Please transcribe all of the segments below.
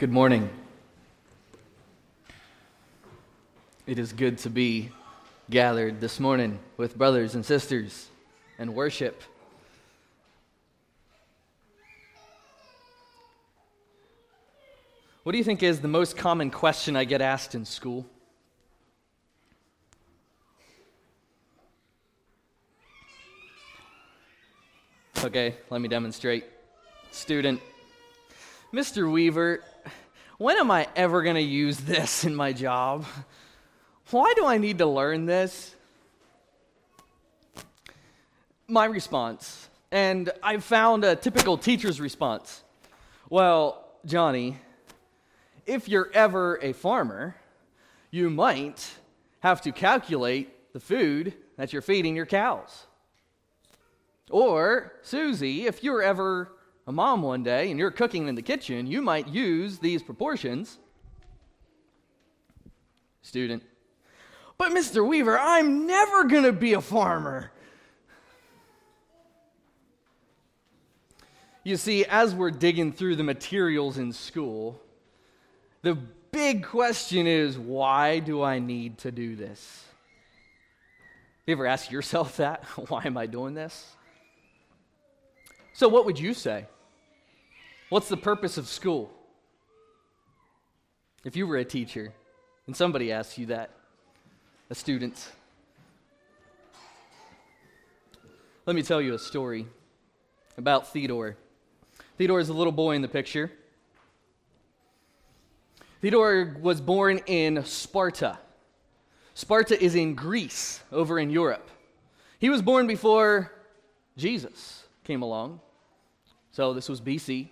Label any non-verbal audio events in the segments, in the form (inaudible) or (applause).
Good morning. It is good to be gathered this morning with brothers and sisters and worship. What do you think is the most common question I get asked in school? Okay, let me demonstrate. Student, Mr. Weaver, when am I ever going to use this in my job? Why do I need to learn this? My response, and I've found a typical teacher's response. Well, Johnny, if you're ever a farmer, you might have to calculate the food that you're feeding your cows. Or, Susie, if you're ever a mom one day and you're cooking in the kitchen, you might use these proportions. Student, but Mr. Weaver, I'm never going to be a farmer. You see, as we're digging through the materials in school, the big question is why do I need to do this? You ever ask yourself that? (laughs) why am I doing this? So, what would you say? What's the purpose of school? If you were a teacher and somebody asked you that, a student, let me tell you a story about Theodore. Theodore is a little boy in the picture. Theodore was born in Sparta. Sparta is in Greece, over in Europe. He was born before Jesus came along. So this was BC.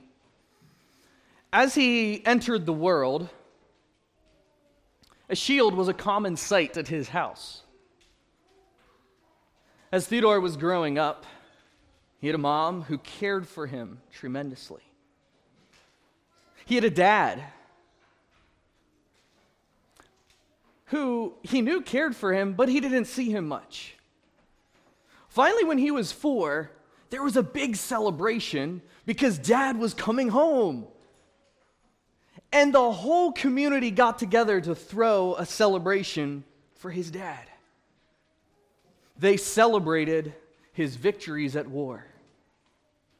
As he entered the world, a shield was a common sight at his house. As Theodore was growing up, he had a mom who cared for him tremendously. He had a dad who he knew cared for him, but he didn't see him much. Finally, when he was four, there was a big celebration because dad was coming home. And the whole community got together to throw a celebration for his dad. They celebrated his victories at war.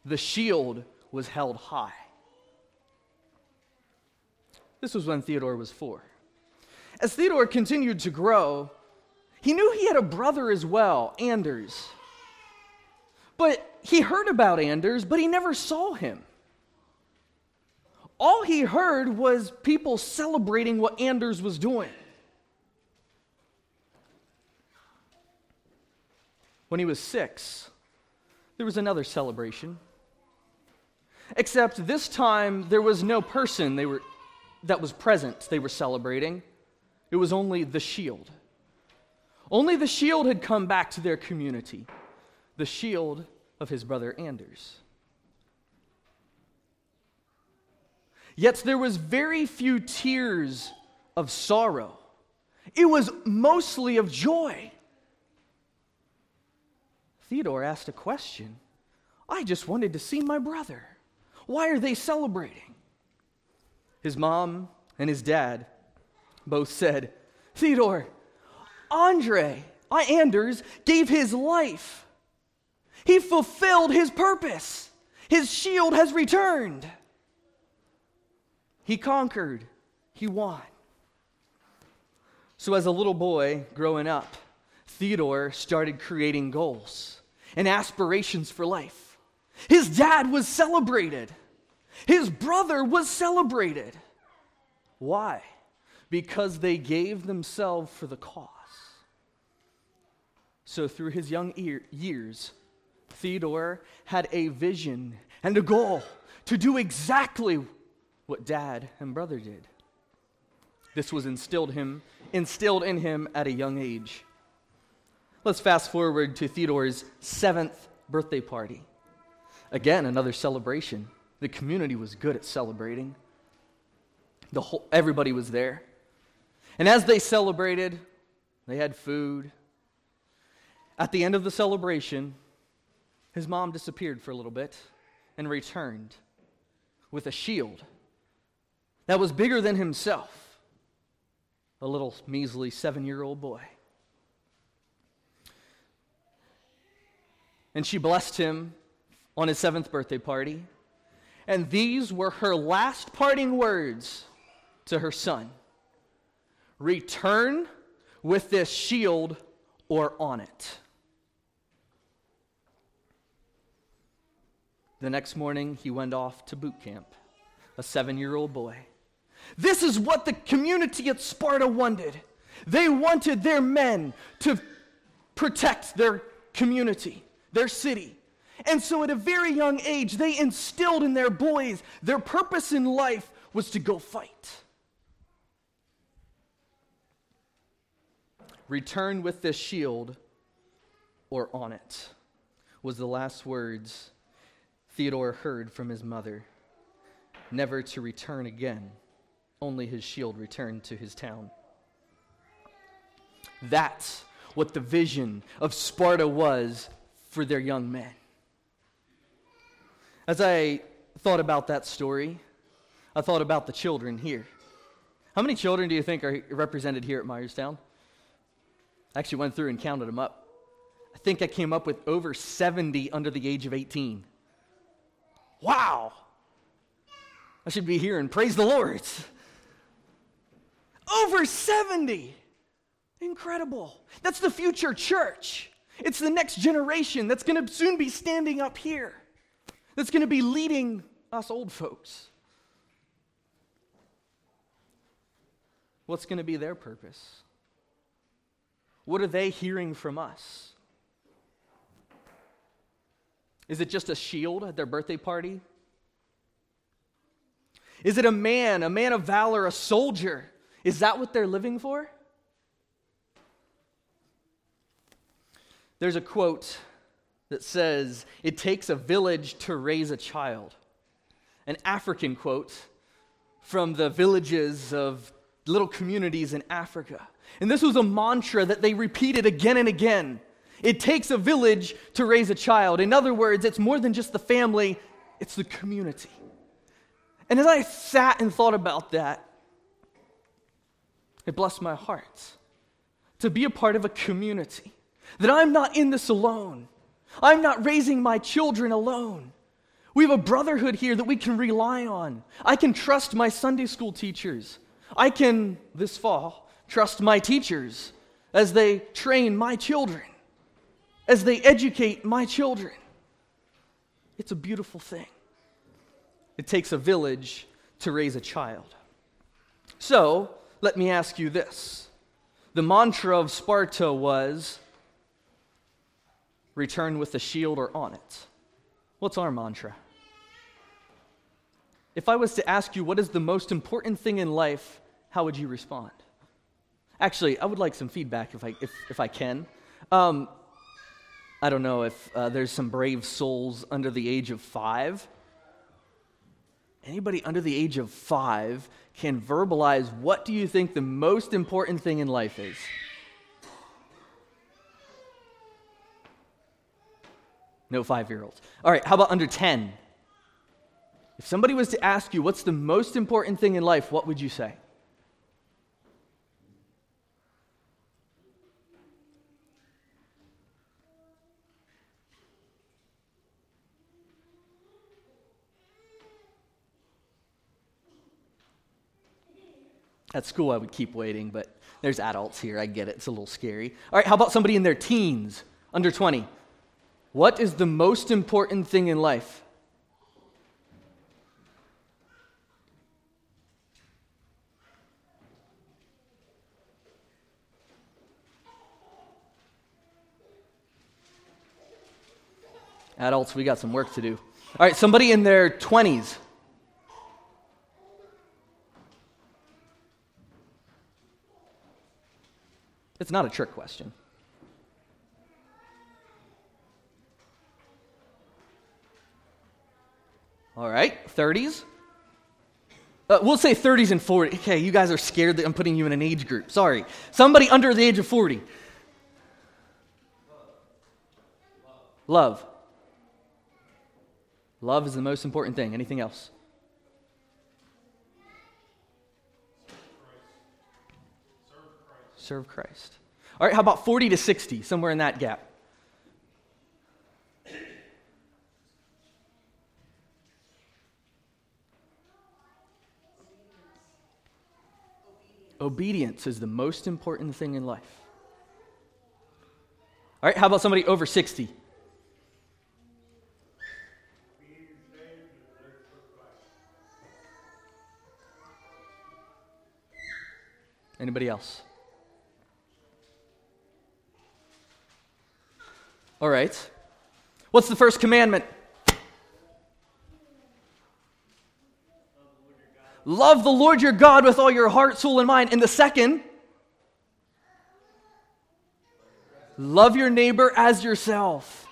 The shield was held high. This was when Theodore was four. As Theodore continued to grow, he knew he had a brother as well, Anders. But he heard about Anders, but he never saw him all he heard was people celebrating what Anders was doing. When he was six, there was another celebration. Except this time there was no person they were, that was present they were celebrating. It was only the shield. Only the shield had come back to their community, the shield of his brother Anders. Yet there was very few tears of sorrow. It was mostly of joy. Theodore asked a question. I just wanted to see my brother. Why are they celebrating? His mom and his dad both said, Theodore, Andre, I Anders, gave his life. He fulfilled his purpose. His shield has returned. He conquered, he won. So, as a little boy growing up, Theodore started creating goals and aspirations for life. His dad was celebrated, his brother was celebrated. Why? Because they gave themselves for the cause. So, through his young ear- years, Theodore had a vision and a goal to do exactly what dad and brother did. This was instilled him instilled in him at a young age. Let's fast forward to Theodore's seventh birthday party. Again, another celebration. The community was good at celebrating. The whole, everybody was there. And as they celebrated, they had food. At the end of the celebration, his mom disappeared for a little bit and returned with a shield that was bigger than himself, a little measly seven year old boy. And she blessed him on his seventh birthday party. And these were her last parting words to her son Return with this shield or on it. The next morning, he went off to boot camp, a seven year old boy. This is what the community at Sparta wanted. They wanted their men to protect their community, their city. And so, at a very young age, they instilled in their boys their purpose in life was to go fight. Return with this shield or on it, was the last words Theodore heard from his mother. Never to return again, only his shield returned to his town. That's what the vision of Sparta was for their young men. As I thought about that story, I thought about the children here. How many children do you think are represented here at Myerstown? I actually went through and counted them up. I think I came up with over 70 under the age of 18. Wow! I should be here and praise the Lord. Over 70! Incredible. That's the future church. It's the next generation that's going to soon be standing up here, that's going to be leading us old folks. What's going to be their purpose? What are they hearing from us? Is it just a shield at their birthday party? Is it a man, a man of valor, a soldier? Is that what they're living for? There's a quote that says, It takes a village to raise a child. An African quote from the villages of little communities in Africa. And this was a mantra that they repeated again and again. It takes a village to raise a child. In other words, it's more than just the family, it's the community. And as I sat and thought about that, it blessed my heart to be a part of a community. That I'm not in this alone. I'm not raising my children alone. We have a brotherhood here that we can rely on. I can trust my Sunday school teachers. I can, this fall, trust my teachers as they train my children, as they educate my children. It's a beautiful thing. It takes a village to raise a child. So, let me ask you this. The mantra of Sparta was return with the shield or on it. What's our mantra? If I was to ask you what is the most important thing in life, how would you respond? Actually, I would like some feedback if I, if, if I can. Um, I don't know if uh, there's some brave souls under the age of five. Anybody under the age of five can verbalize what do you think the most important thing in life is? No five year olds. All right, how about under 10? If somebody was to ask you what's the most important thing in life, what would you say? At school, I would keep waiting, but there's adults here. I get it. It's a little scary. All right, how about somebody in their teens, under 20? What is the most important thing in life? Adults, we got some work to do. All right, somebody in their 20s. It's not a trick question. All right, 30s. Uh, we'll say 30s and 40. Okay, you guys are scared that I'm putting you in an age group. Sorry. Somebody under the age of 40. Love. Love is the most important thing. Anything else? Serve Christ. All right, how about 40 to 60, somewhere in that gap? Obedience is the most important thing in life. All right, how about somebody over 60? Anybody else? All right. What's the first commandment? Love the Lord your God with all your heart, soul, and mind. And the second, love your neighbor as yourself.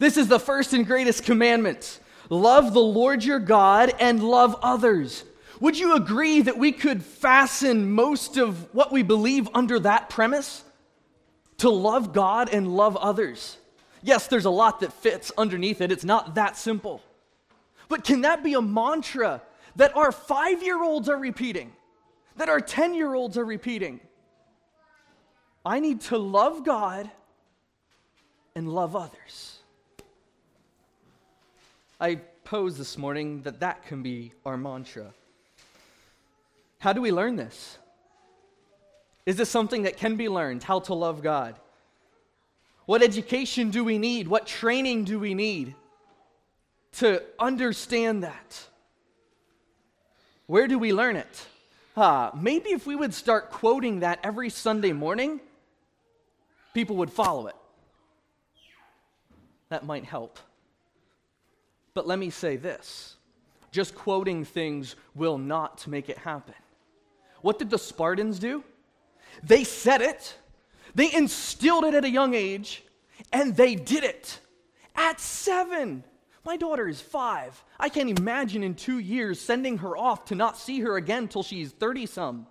This is the first and greatest commandment. Love the Lord your God and love others. Would you agree that we could fasten most of what we believe under that premise? To love God and love others. Yes, there's a lot that fits underneath it. It's not that simple. But can that be a mantra that our five year olds are repeating, that our 10 year olds are repeating? I need to love God and love others. I pose this morning that that can be our mantra. How do we learn this? Is this something that can be learned? How to love God? What education do we need? What training do we need to understand that? Where do we learn it? Uh, maybe if we would start quoting that every Sunday morning, people would follow it. That might help. But let me say this just quoting things will not make it happen. What did the Spartans do? They said it, they instilled it at a young age, and they did it at seven. My daughter is five. I can't imagine in two years sending her off to not see her again till she's 30 some.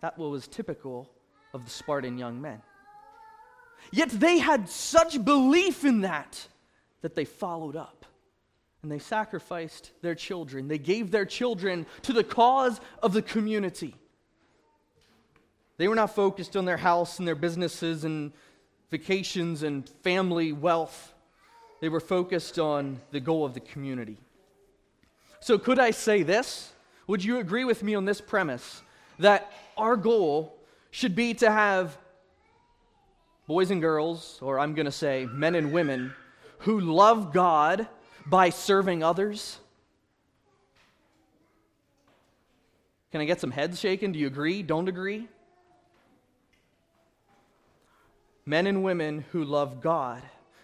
That was typical of the Spartan young men. Yet they had such belief in that that they followed up and they sacrificed their children. They gave their children to the cause of the community. They were not focused on their house and their businesses and vacations and family wealth. They were focused on the goal of the community. So, could I say this? Would you agree with me on this premise that our goal should be to have boys and girls, or I'm going to say men and women, who love God by serving others? Can I get some heads shaken? Do you agree? Don't agree? Men and women who love God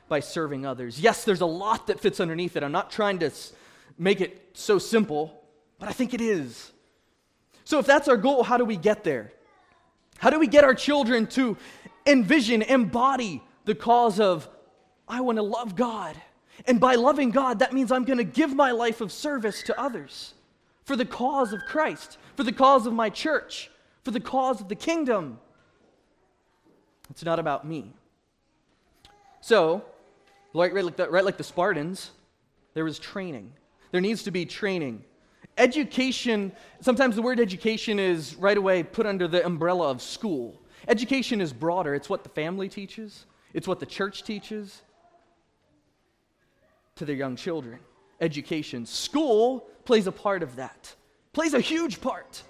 by serving others. Yes, there's a lot that fits underneath it. I'm not trying to make it so simple, but I think it is. So, if that's our goal, how do we get there? How do we get our children to envision, embody the cause of, I want to love God? And by loving God, that means I'm going to give my life of service to others for the cause of Christ, for the cause of my church, for the cause of the kingdom. It's not about me. So, right, right, like the, right like the Spartans, there was training. There needs to be training. Education, sometimes the word education is right away put under the umbrella of school. Education is broader, it's what the family teaches, it's what the church teaches, to their young children. Education. School plays a part of that, plays a huge part.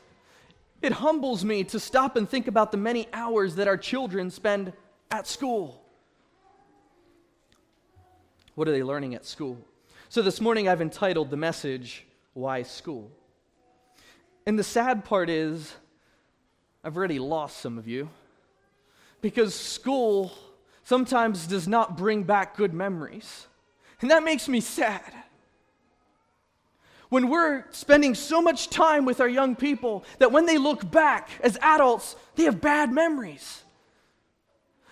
It humbles me to stop and think about the many hours that our children spend at school. What are they learning at school? So this morning I've entitled the message, Why School? And the sad part is, I've already lost some of you because school sometimes does not bring back good memories. And that makes me sad. When we're spending so much time with our young people that when they look back as adults, they have bad memories.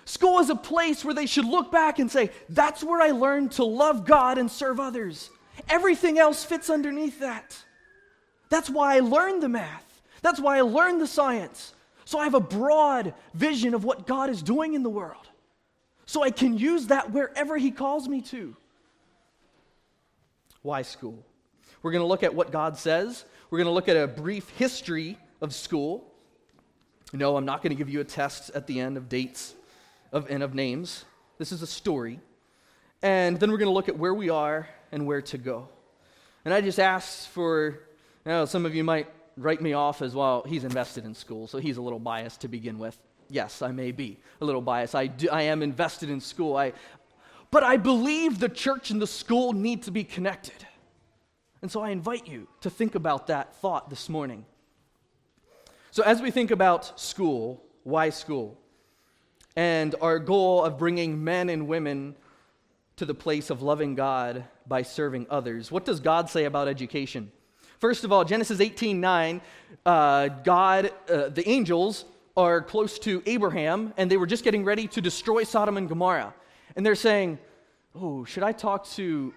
School is a place where they should look back and say, That's where I learned to love God and serve others. Everything else fits underneath that. That's why I learned the math. That's why I learned the science. So I have a broad vision of what God is doing in the world. So I can use that wherever He calls me to. Why school? We're going to look at what God says. We're going to look at a brief history of school. No, I'm not going to give you a test at the end of dates of, and of names. This is a story. And then we're going to look at where we are and where to go. And I just asked for, you know, some of you might write me off as well. He's invested in school, so he's a little biased to begin with. Yes, I may be a little biased. I, do, I am invested in school. I, but I believe the church and the school need to be connected. And so I invite you to think about that thought this morning. So, as we think about school, why school? And our goal of bringing men and women to the place of loving God by serving others, what does God say about education? First of all, Genesis 18 9, uh, God, uh, the angels are close to Abraham, and they were just getting ready to destroy Sodom and Gomorrah. And they're saying, Oh, should I talk to,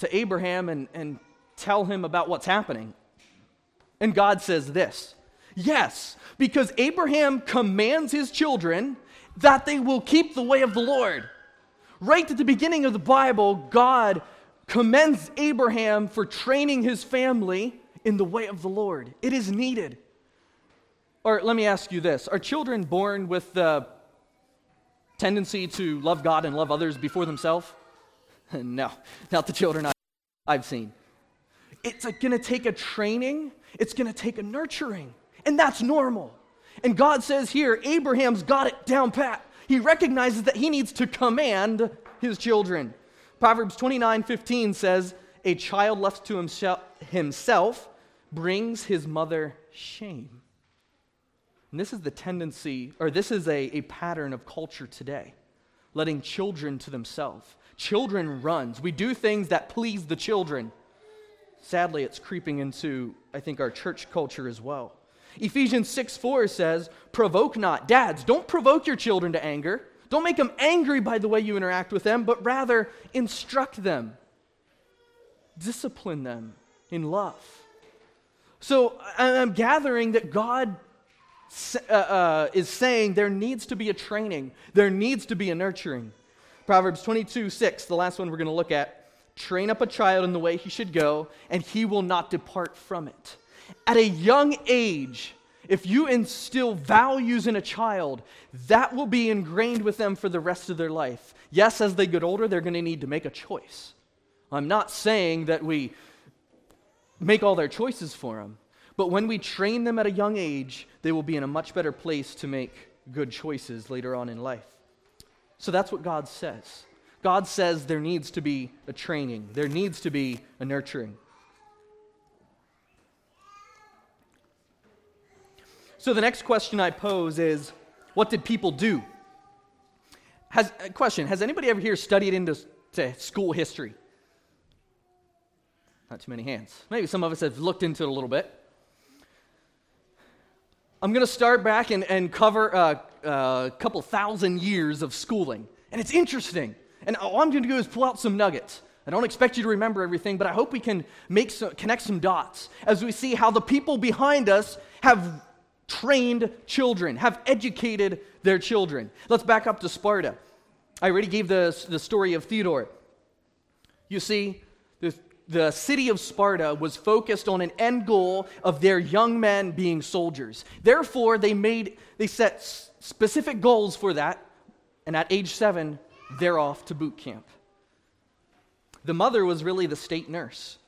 to Abraham and, and tell him about what's happening? And God says this Yes, because Abraham commands his children that they will keep the way of the Lord. Right at the beginning of the Bible, God commends Abraham for training his family in the way of the Lord. It is needed. Or let me ask you this Are children born with the tendency to love God and love others before themselves? (laughs) no, not the children I've seen. It's going to take a training, it's going to take a nurturing, and that's normal. And God says here, Abraham's got it down pat. He recognizes that he needs to command his children. Proverbs 29 15 says, A child left to himself brings his mother shame. And this is the tendency, or this is a, a pattern of culture today, letting children to themselves. Children runs. We do things that please the children. Sadly, it's creeping into, I think, our church culture as well. Ephesians 6 4 says, Provoke not. Dads, don't provoke your children to anger. Don't make them angry by the way you interact with them, but rather instruct them, discipline them in love. So I'm gathering that God uh, uh, is saying there needs to be a training, there needs to be a nurturing. Proverbs 22 6, the last one we're going to look at. Train up a child in the way he should go, and he will not depart from it. At a young age, if you instill values in a child, that will be ingrained with them for the rest of their life. Yes, as they get older, they're going to need to make a choice. I'm not saying that we make all their choices for them. But when we train them at a young age, they will be in a much better place to make good choices later on in life. So that's what God says. God says there needs to be a training, there needs to be a nurturing. So the next question I pose is what did people do? Has, question Has anybody ever here studied into school history? Not too many hands. Maybe some of us have looked into it a little bit. I'm going to start back and, and cover uh, uh, a couple thousand years of schooling. And it's interesting. And all I'm going to do is pull out some nuggets. I don't expect you to remember everything, but I hope we can make some, connect some dots as we see how the people behind us have trained children, have educated their children. Let's back up to Sparta. I already gave the, the story of Theodore. You see, the the city of Sparta was focused on an end goal of their young men being soldiers. Therefore, they made they set specific goals for that, and at age 7, they're off to boot camp. The mother was really the state nurse.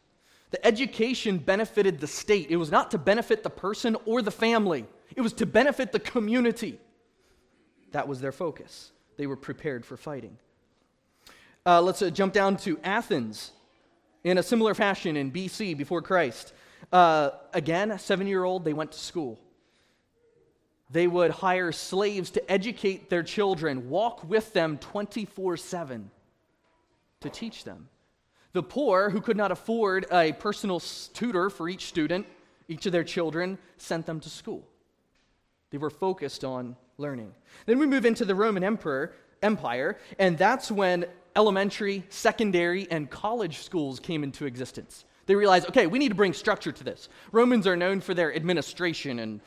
The education benefited the state. It was not to benefit the person or the family. It was to benefit the community. That was their focus. They were prepared for fighting. Uh, let's uh, jump down to Athens in a similar fashion in BC before Christ. Uh, again, a seven year old, they went to school. They would hire slaves to educate their children, walk with them 24 7 to teach them. The poor, who could not afford a personal tutor for each student, each of their children, sent them to school. They were focused on learning. Then we move into the Roman Emperor, Empire, and that's when elementary, secondary, and college schools came into existence. They realized, okay, we need to bring structure to this. Romans are known for their administration and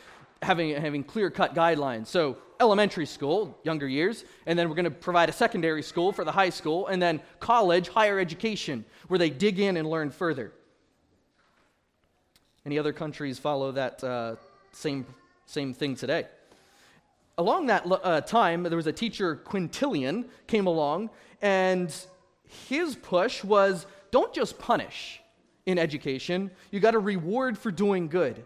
having, having clear cut guidelines. So, elementary school, younger years, and then we're going to provide a secondary school for the high school, and then college, higher education, where they dig in and learn further. Any other countries follow that uh, same, same thing today? along that uh, time, there was a teacher, Quintilian, came along, and his push was don't just punish in education, you got to reward for doing good.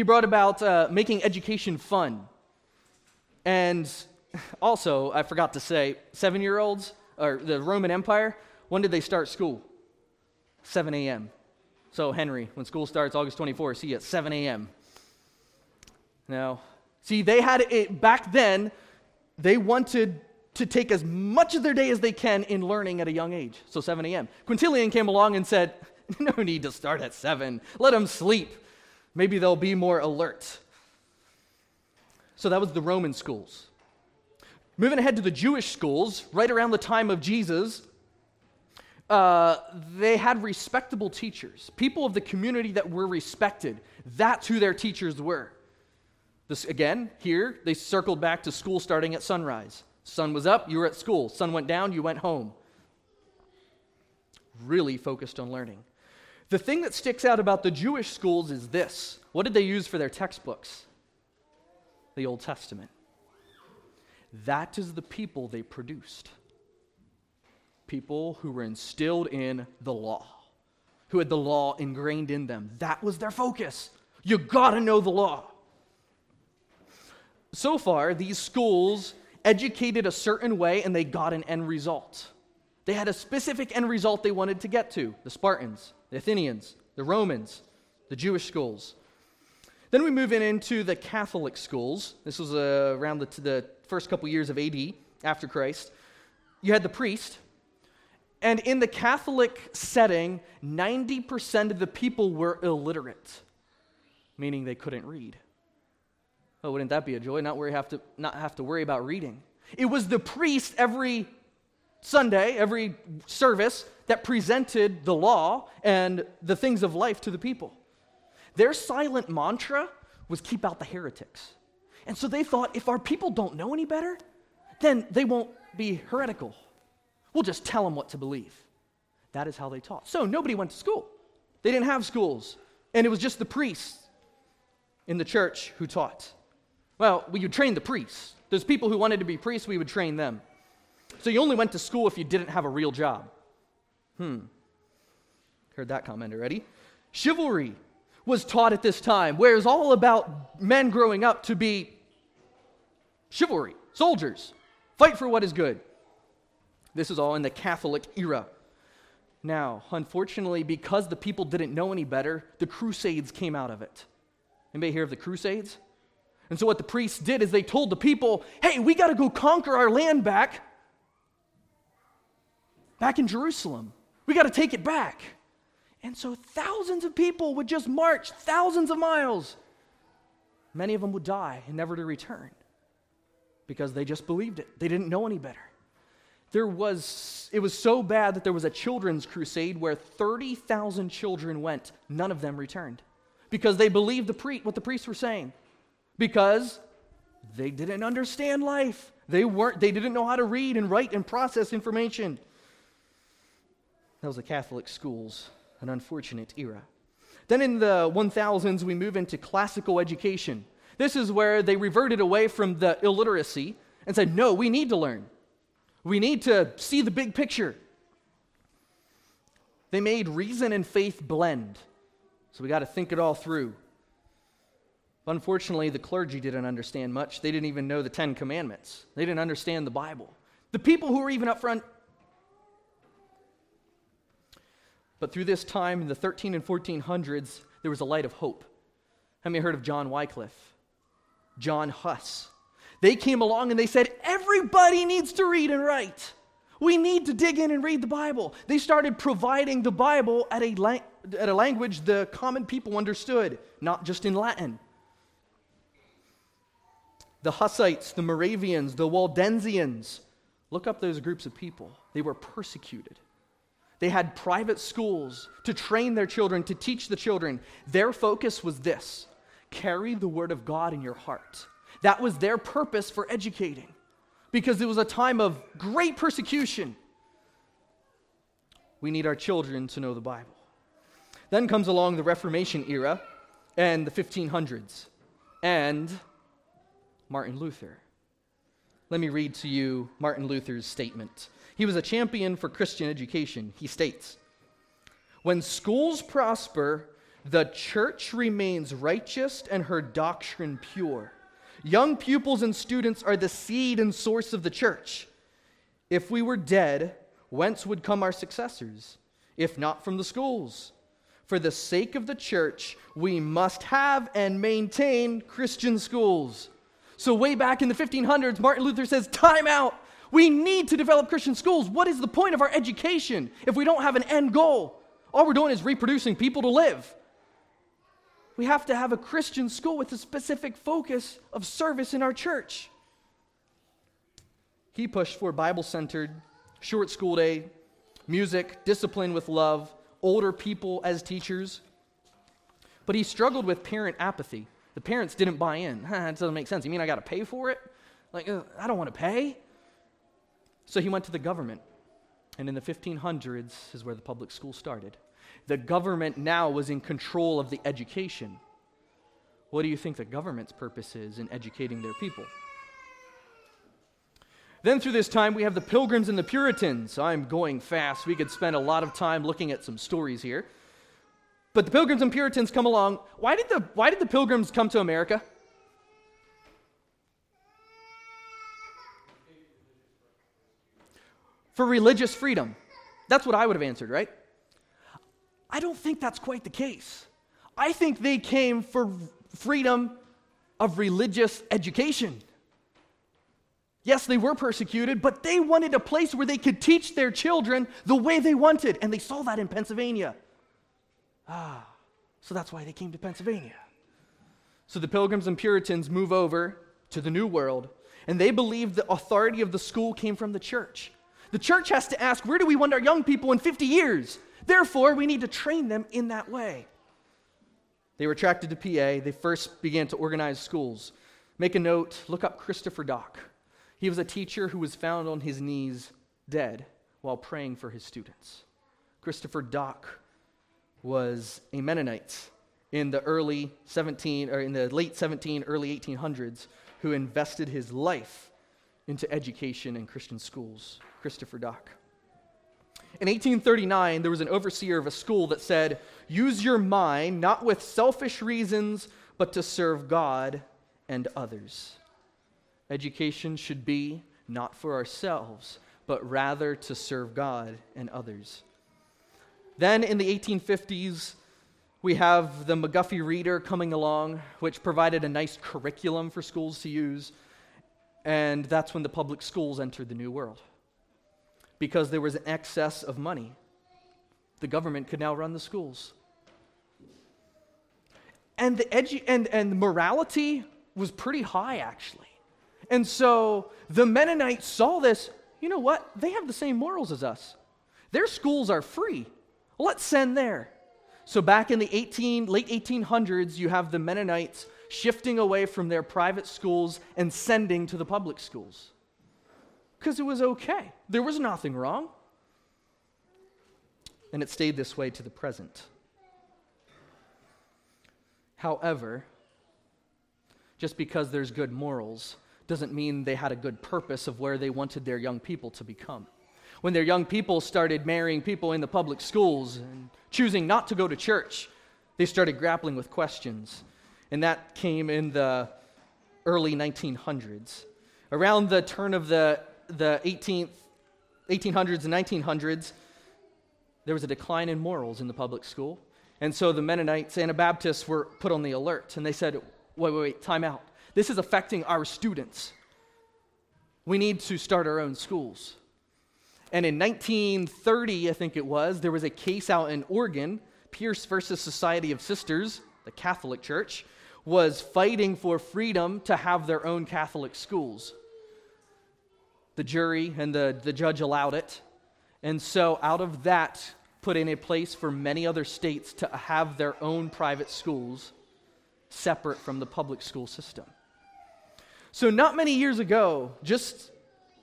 He brought about uh, making education fun. And also, I forgot to say, seven year olds, or the Roman Empire, when did they start school? 7 a.m. So, Henry, when school starts August 24th, see you at 7 a.m. Now, see, they had it back then, they wanted to take as much of their day as they can in learning at a young age. So, 7 a.m. Quintilian came along and said, (laughs) No need to start at 7. Let them sleep. Maybe they'll be more alert. So, that was the Roman schools. Moving ahead to the Jewish schools, right around the time of Jesus, uh, they had respectable teachers, people of the community that were respected. That's who their teachers were. This, again, here, they circled back to school starting at sunrise. Sun was up, you were at school. Sun went down, you went home. Really focused on learning. The thing that sticks out about the Jewish schools is this what did they use for their textbooks? The Old Testament. That is the people they produced people who were instilled in the law, who had the law ingrained in them. That was their focus. You gotta know the law. So far, these schools educated a certain way and they got an end result. They had a specific end result they wanted to get to the Spartans, the Athenians, the Romans, the Jewish schools. Then we move in into the Catholic schools. This was uh, around the, the first couple years of AD, after Christ. You had the priest, and in the Catholic setting, 90% of the people were illiterate, meaning they couldn't read. Oh, wouldn't that be a joy? Not, worry, have to, not have to worry about reading. It was the priest every Sunday, every service, that presented the law and the things of life to the people. Their silent mantra was keep out the heretics. And so they thought if our people don't know any better, then they won't be heretical. We'll just tell them what to believe. That is how they taught. So nobody went to school. They didn't have schools. And it was just the priests in the church who taught. Well, we would train the priests. Those people who wanted to be priests, we would train them. So you only went to school if you didn't have a real job. Hmm. Heard that comment already. Chivalry was taught at this time, where it's all about men growing up to be chivalry, soldiers, fight for what is good. This is all in the Catholic era. Now, unfortunately, because the people didn't know any better, the Crusades came out of it. Anybody hear of the Crusades? And so, what the priests did is they told the people, hey, we got to go conquer our land back, back in Jerusalem. We got to take it back. And so, thousands of people would just march thousands of miles. Many of them would die and never to return because they just believed it. They didn't know any better there was it was so bad that there was a children's crusade where 30,000 children went none of them returned because they believed the pre- what the priests were saying because they didn't understand life they weren't they didn't know how to read and write and process information that was the catholic schools an unfortunate era then in the 1000s we move into classical education this is where they reverted away from the illiteracy and said no we need to learn we need to see the big picture. They made reason and faith blend. So we got to think it all through. Unfortunately, the clergy didn't understand much. They didn't even know the Ten Commandments, they didn't understand the Bible. The people who were even up front. But through this time in the 13 and 1400s, there was a light of hope. Have you heard of John Wycliffe? John Huss. They came along and they said, everybody needs to read and write. We need to dig in and read the Bible. They started providing the Bible at a, la- at a language the common people understood, not just in Latin. The Hussites, the Moravians, the Waldensians, look up those groups of people. They were persecuted. They had private schools to train their children, to teach the children. Their focus was this carry the word of God in your heart. That was their purpose for educating because it was a time of great persecution. We need our children to know the Bible. Then comes along the Reformation era and the 1500s. And Martin Luther. Let me read to you Martin Luther's statement. He was a champion for Christian education. He states When schools prosper, the church remains righteous and her doctrine pure. Young pupils and students are the seed and source of the church. If we were dead, whence would come our successors? If not from the schools. For the sake of the church, we must have and maintain Christian schools. So, way back in the 1500s, Martin Luther says, Time out. We need to develop Christian schools. What is the point of our education if we don't have an end goal? All we're doing is reproducing people to live. We have to have a Christian school with a specific focus of service in our church. He pushed for Bible centered, short school day, music, discipline with love, older people as teachers. But he struggled with parent apathy. The parents didn't buy in. (laughs) That doesn't make sense. You mean I got to pay for it? Like, I don't want to pay. So he went to the government. And in the 1500s is where the public school started. The government now was in control of the education. What do you think the government's purpose is in educating their people? Then, through this time, we have the Pilgrims and the Puritans. I'm going fast. We could spend a lot of time looking at some stories here. But the Pilgrims and Puritans come along. Why did the, why did the Pilgrims come to America? For religious freedom. That's what I would have answered, right? I don't think that's quite the case. I think they came for freedom of religious education. Yes, they were persecuted, but they wanted a place where they could teach their children the way they wanted, and they saw that in Pennsylvania. Ah, so that's why they came to Pennsylvania. So the Pilgrims and Puritans move over to the New World, and they believe the authority of the school came from the church. The church has to ask, where do we want our young people in 50 years? Therefore, we need to train them in that way. They were attracted to PA. They first began to organize schools. Make a note, look up Christopher Dock. He was a teacher who was found on his knees dead while praying for his students. Christopher Dock was a Mennonite in the early 17 or in the late 17 early 1800s who invested his life into education and Christian schools. Christopher Dock. In 1839, there was an overseer of a school that said, Use your mind not with selfish reasons, but to serve God and others. Education should be not for ourselves, but rather to serve God and others. Then in the 1850s, we have the McGuffey Reader coming along, which provided a nice curriculum for schools to use. And that's when the public schools entered the New World. Because there was an excess of money, the government could now run the schools. And the edu- and, and morality was pretty high, actually. And so the Mennonites saw this. You know what? They have the same morals as us. Their schools are free. Let's send there. So back in the 18, late 1800s, you have the Mennonites shifting away from their private schools and sending to the public schools. Because it was okay. There was nothing wrong. And it stayed this way to the present. However, just because there's good morals doesn't mean they had a good purpose of where they wanted their young people to become. When their young people started marrying people in the public schools and choosing not to go to church, they started grappling with questions. And that came in the early 1900s. Around the turn of the, the 18th, 1800s and 1900s, there was a decline in morals in the public school. And so the Mennonites, and Anabaptists were put on the alert, and they said, wait, wait, wait, time out. This is affecting our students. We need to start our own schools. And in 1930, I think it was, there was a case out in Oregon, Pierce versus Society of Sisters, the Catholic Church, was fighting for freedom to have their own Catholic schools. The jury and the, the judge allowed it. And so, out of that, put in a place for many other states to have their own private schools separate from the public school system. So, not many years ago, just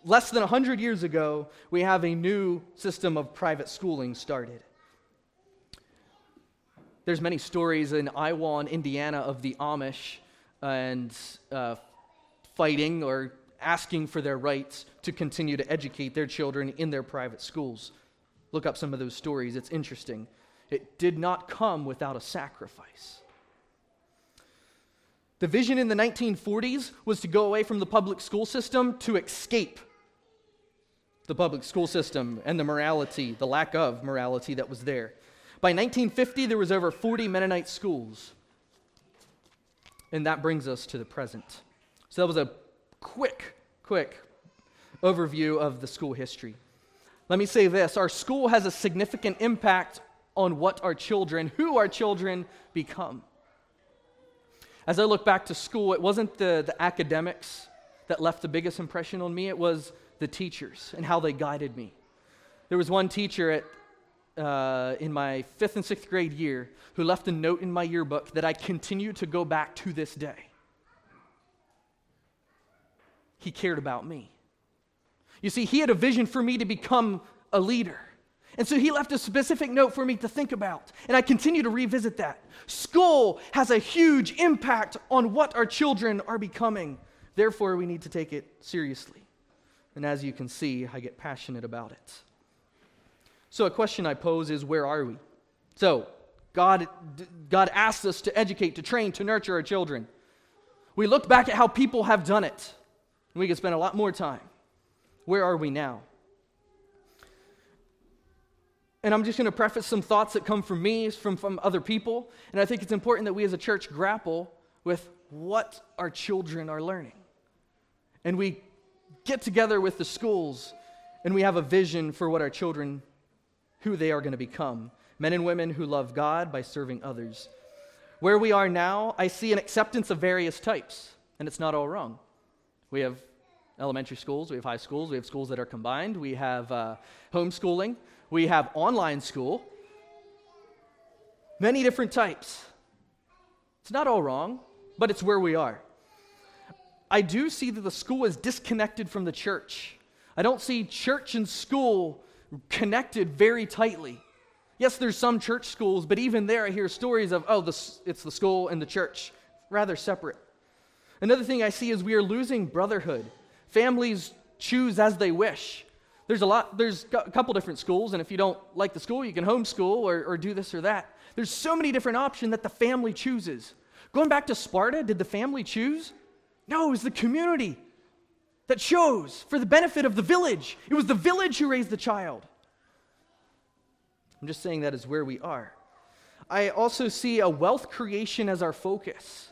less than 100 years ago, we have a new system of private schooling started. There's many stories in Iowa and Indiana of the Amish and uh, fighting or asking for their rights to continue to educate their children in their private schools. Look up some of those stories, it's interesting. It did not come without a sacrifice. The vision in the 1940s was to go away from the public school system to escape the public school system and the morality, the lack of morality that was there. By 1950, there was over 40 Mennonite schools. And that brings us to the present. So that was a quick, quick overview of the school history. Let me say this our school has a significant impact on what our children, who our children become. As I look back to school, it wasn't the, the academics that left the biggest impression on me, it was the teachers and how they guided me. There was one teacher at, uh, in my fifth and sixth grade year who left a note in my yearbook that I continue to go back to this day. He cared about me. You see, he had a vision for me to become a leader. And so he left a specific note for me to think about. And I continue to revisit that. School has a huge impact on what our children are becoming. Therefore, we need to take it seriously. And as you can see, I get passionate about it. So, a question I pose is where are we? So, God, God asks us to educate, to train, to nurture our children. We look back at how people have done it, we can spend a lot more time. Where are we now? And I'm just going to preface some thoughts that come from me, from, from other people. And I think it's important that we as a church grapple with what our children are learning. And we get together with the schools and we have a vision for what our children, who they are going to become men and women who love God by serving others. Where we are now, I see an acceptance of various types, and it's not all wrong. We have elementary schools, we have high schools, we have schools that are combined, we have uh, homeschooling, we have online school, many different types. It's not all wrong, but it's where we are. I do see that the school is disconnected from the church. I don't see church and school connected very tightly. Yes, there's some church schools, but even there I hear stories of, oh, this, it's the school and the church, rather separate. Another thing I see is we are losing brotherhood. Families choose as they wish. There's a lot, there's a couple different schools, and if you don't like the school, you can homeschool or, or do this or that. There's so many different options that the family chooses. Going back to Sparta, did the family choose? No, it was the community that chose for the benefit of the village. It was the village who raised the child. I'm just saying that is where we are. I also see a wealth creation as our focus.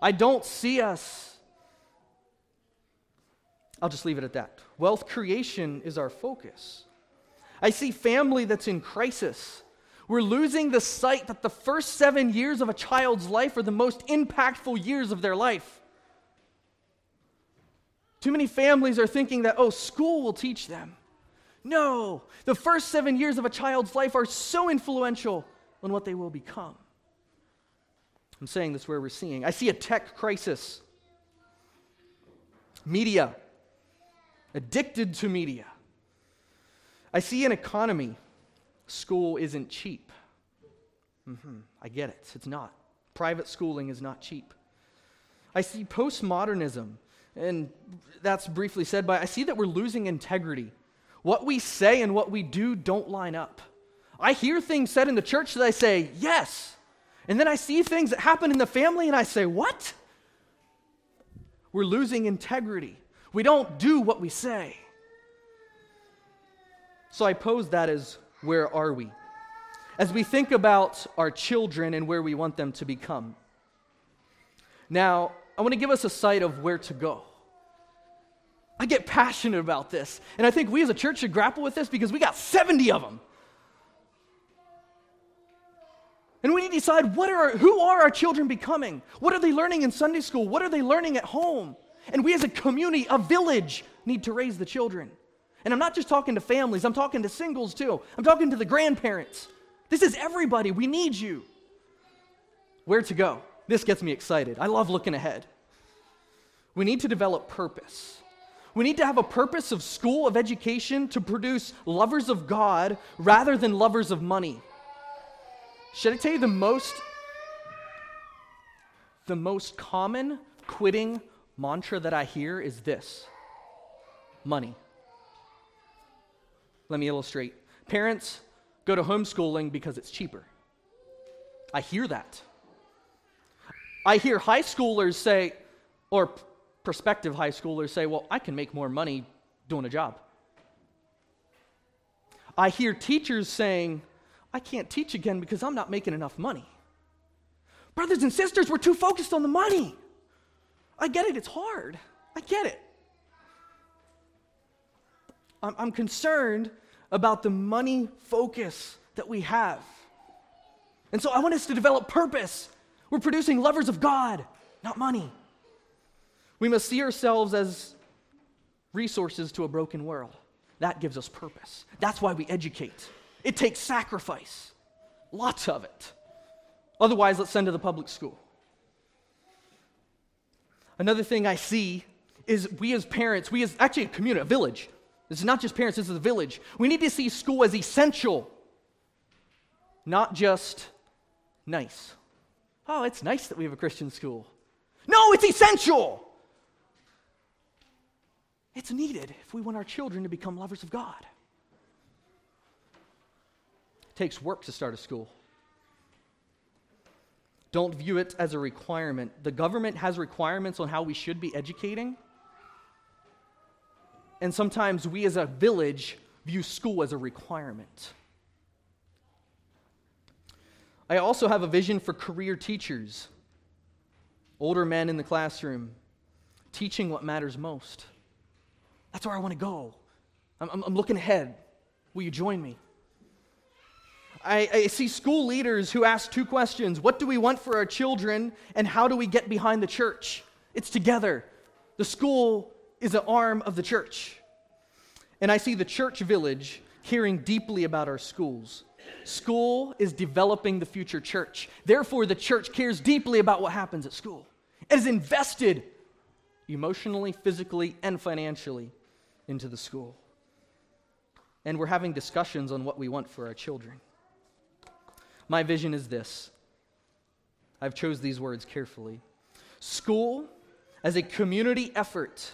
I don't see us I'll just leave it at that. Wealth creation is our focus. I see family that's in crisis. We're losing the sight that the first seven years of a child's life are the most impactful years of their life. Too many families are thinking that, oh, school will teach them. No, the first seven years of a child's life are so influential on what they will become. I'm saying this where we're seeing. I see a tech crisis. Media addicted to media. I see an economy. School isn't cheap. Mm-hmm. I get it. It's not. Private schooling is not cheap. I see postmodernism, and that's briefly said by I see that we're losing integrity. What we say and what we do don't line up. I hear things said in the church that I say, yes. And then I see things that happen in the family and I say, what? We're losing integrity. We don't do what we say. So I pose that as where are we? As we think about our children and where we want them to become. Now, I want to give us a sight of where to go. I get passionate about this, and I think we as a church should grapple with this because we got 70 of them. And we need to decide what are, who are our children becoming? What are they learning in Sunday school? What are they learning at home? And we as a community, a village, need to raise the children. And I'm not just talking to families, I'm talking to singles too. I'm talking to the grandparents. This is everybody. We need you. Where to go? This gets me excited. I love looking ahead. We need to develop purpose. We need to have a purpose of school, of education, to produce lovers of God rather than lovers of money. Should I tell you the most, the most common quitting mantra that I hear is this money. Let me illustrate. Parents go to homeschooling because it's cheaper. I hear that. I hear high schoolers say, or prospective high schoolers say, well, I can make more money doing a job. I hear teachers saying, I can't teach again because I'm not making enough money. Brothers and sisters, we're too focused on the money. I get it, it's hard. I get it. I'm, I'm concerned about the money focus that we have. And so I want us to develop purpose. We're producing lovers of God, not money. We must see ourselves as resources to a broken world. That gives us purpose. That's why we educate. It takes sacrifice, lots of it. Otherwise, let's send to the public school. Another thing I see is we as parents, we as actually a community, a village. This is not just parents, this is a village. We need to see school as essential, not just nice. Oh, it's nice that we have a Christian school. No, it's essential. It's needed if we want our children to become lovers of God. It takes work to start a school. Don't view it as a requirement. The government has requirements on how we should be educating. And sometimes we as a village view school as a requirement. I also have a vision for career teachers, older men in the classroom, teaching what matters most. That's where I want to go. I'm, I'm, I'm looking ahead. Will you join me? I, I, see school leaders who ask two questions What do we want for our children, and how do we get behind the church? It's together. The school is an arm of the church. And I see the church village caring deeply about our schools. School is developing the future church. Therefore, the church cares deeply about what happens at school. It is invested emotionally, physically, and financially into the school. And we're having discussions on what we want for our children. My vision is this. I've chose these words carefully. School as a community effort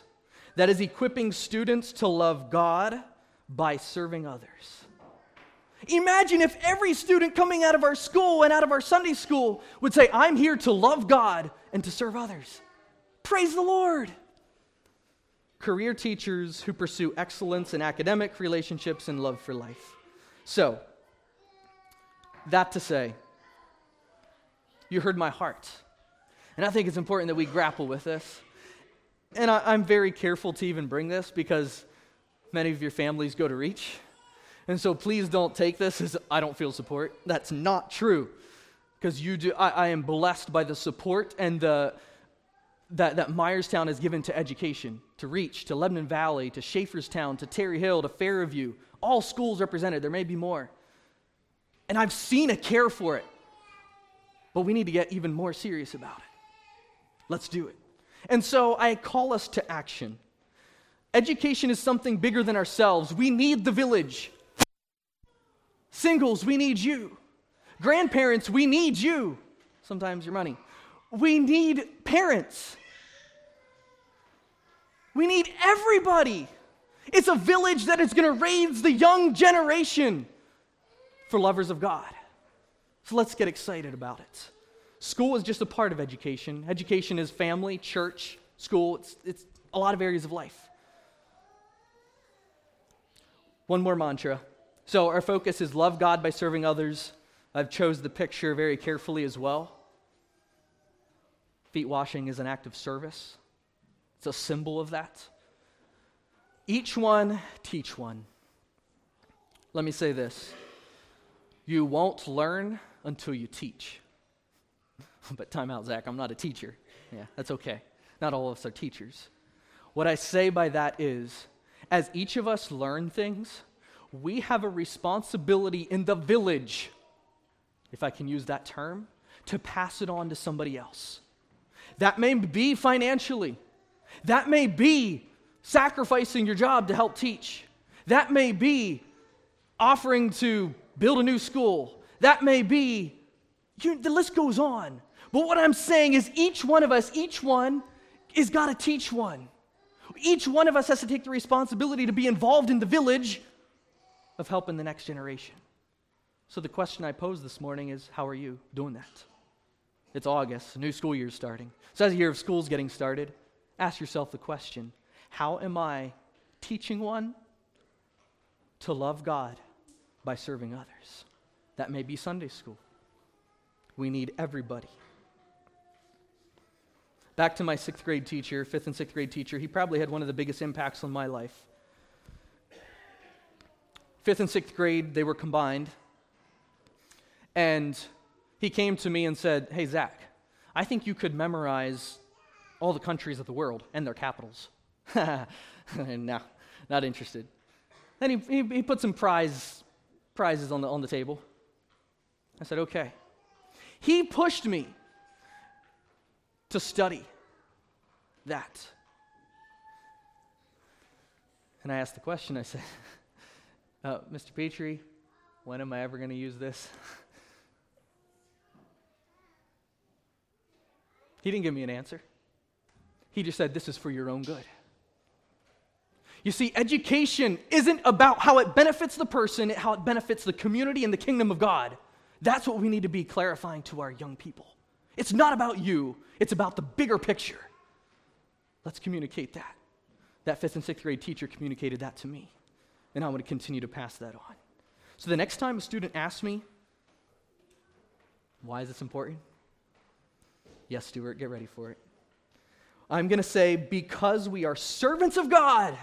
that is equipping students to love God by serving others. Imagine if every student coming out of our school and out of our Sunday school would say, I'm here to love God and to serve others. Praise the Lord career teachers who pursue excellence in academic relationships and love for life. So, that to say, you heard my heart. And I think it's important that we grapple with this. And I, am very careful to even bring this because many of your families go to reach. And so please don't take this as I don't feel support. That's not true. Because you do I, I am blessed by the support and the that, that Myerstown has given to education, to Reach, to Lebanon Valley, to Schaeferstown, to Terre Hill, to Fairview, all schools represented. There may be more. And I've seen a care for it. But we need to get even more serious about it. Let's do it. And so I call us to action. Education is something bigger than ourselves. We need the village. Singles, we need you. Grandparents, we need you. Sometimes your money. We need parents. We need everybody. It's a village that is going to raise the young generation for lovers of God. So let's get excited about it. School is just a part of education. Education is family, church, school, it's, it's a lot of areas of life. One more mantra. So our focus is love God by serving others. I've chose the picture very carefully as well. Feet washing is an act of service. It's a symbol of that. Each one, teach one. Let me say this you won't learn until you teach. (laughs) but time out, Zac, I'm not a teacher. Yeah, that's okay. Not all of us are teachers. What I say by that is, as each of us learn things, we have a responsibility in the village, if I can use that term, to pass it on to somebody else. That may be financially. That may be sacrificing your job to help teach. That may be offering to build a new school. That may be, you, the list goes on. But what I'm saying is, each one of us, each one is got to teach one. Each one of us has to take the responsibility to be involved in the village of helping the next generation. So, the question I pose this morning is how are you doing that? It's August, new school year starting. So, as a year of school's getting started, ask yourself the question how am I teaching one to love God by serving others? That may be Sunday school. We need everybody. Back to my sixth grade teacher, fifth and sixth grade teacher, he probably had one of the biggest impacts on my life. Fifth and sixth grade, they were combined. And he came to me and said, Hey, Zac, I think you could memorize all the countries of the world and their capitals. (laughs) no, not interested. Then he, he, he put some prize, prizes on the, on the table. I said, Okay. He pushed me to study that. And I asked the question I said, uh, Mr. Petrie, when am I ever going to use this? (laughs) he didn't give me an answer. He just said, This is for your own good. You see, education isn't about how it benefits the person, how it benefits the community and the kingdom of God. That's what we need to be clarifying to our young people. It's not about you, it's about the bigger picture. Let's communicate that. That fifth and sixth grade teacher communicated that to me, and I'm going to continue to pass that on. So the next time a student asks me, why is this important? Yes, Stuart, get ready for it. I'm going to say, because we are servants of God,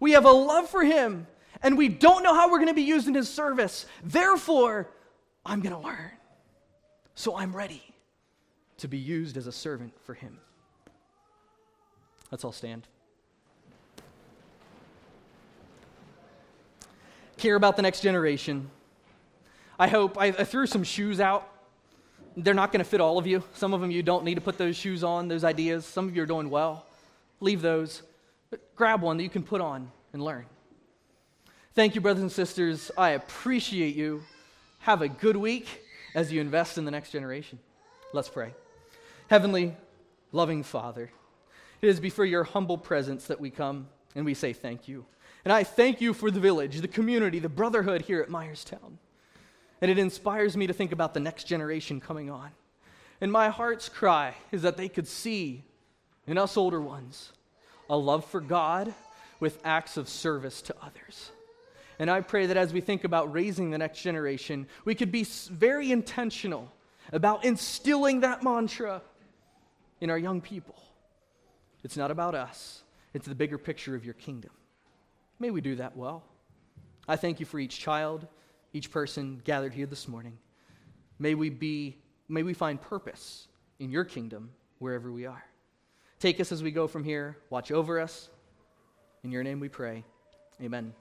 we have a love for Him, and we don't know how we're going to be used in His service. Therefore, I'm going to learn. So I'm ready to be used as a servant for Him. Let's all stand. Care about the next generation. I hope I, I threw some shoes out. They're not going to fit all of you. Some of them you don't need to put those shoes on, those ideas. Some of you are doing well. Leave those. But grab one that you can put on and learn. Thank you, brothers and sisters. I appreciate you. Have a good week as you invest in the next generation. Let's pray. Heavenly, loving Father, it is before your humble presence that we come and we say thank you. And I thank you for the village, the community, the brotherhood here at Myerstown. And it inspires me to think about the next generation coming on. And my heart's cry is that they could see in us older ones a love for God with acts of service to others. And I pray that as we think about raising the next generation, we could be very intentional about instilling that mantra in our young people. It's not about us, it's the bigger picture of your kingdom. May we do that well. I thank you for each child, each person gathered here this morning. May we be may we find purpose in your kingdom wherever we are. Take us as we go from here. Watch over us. In your name we pray. Amen.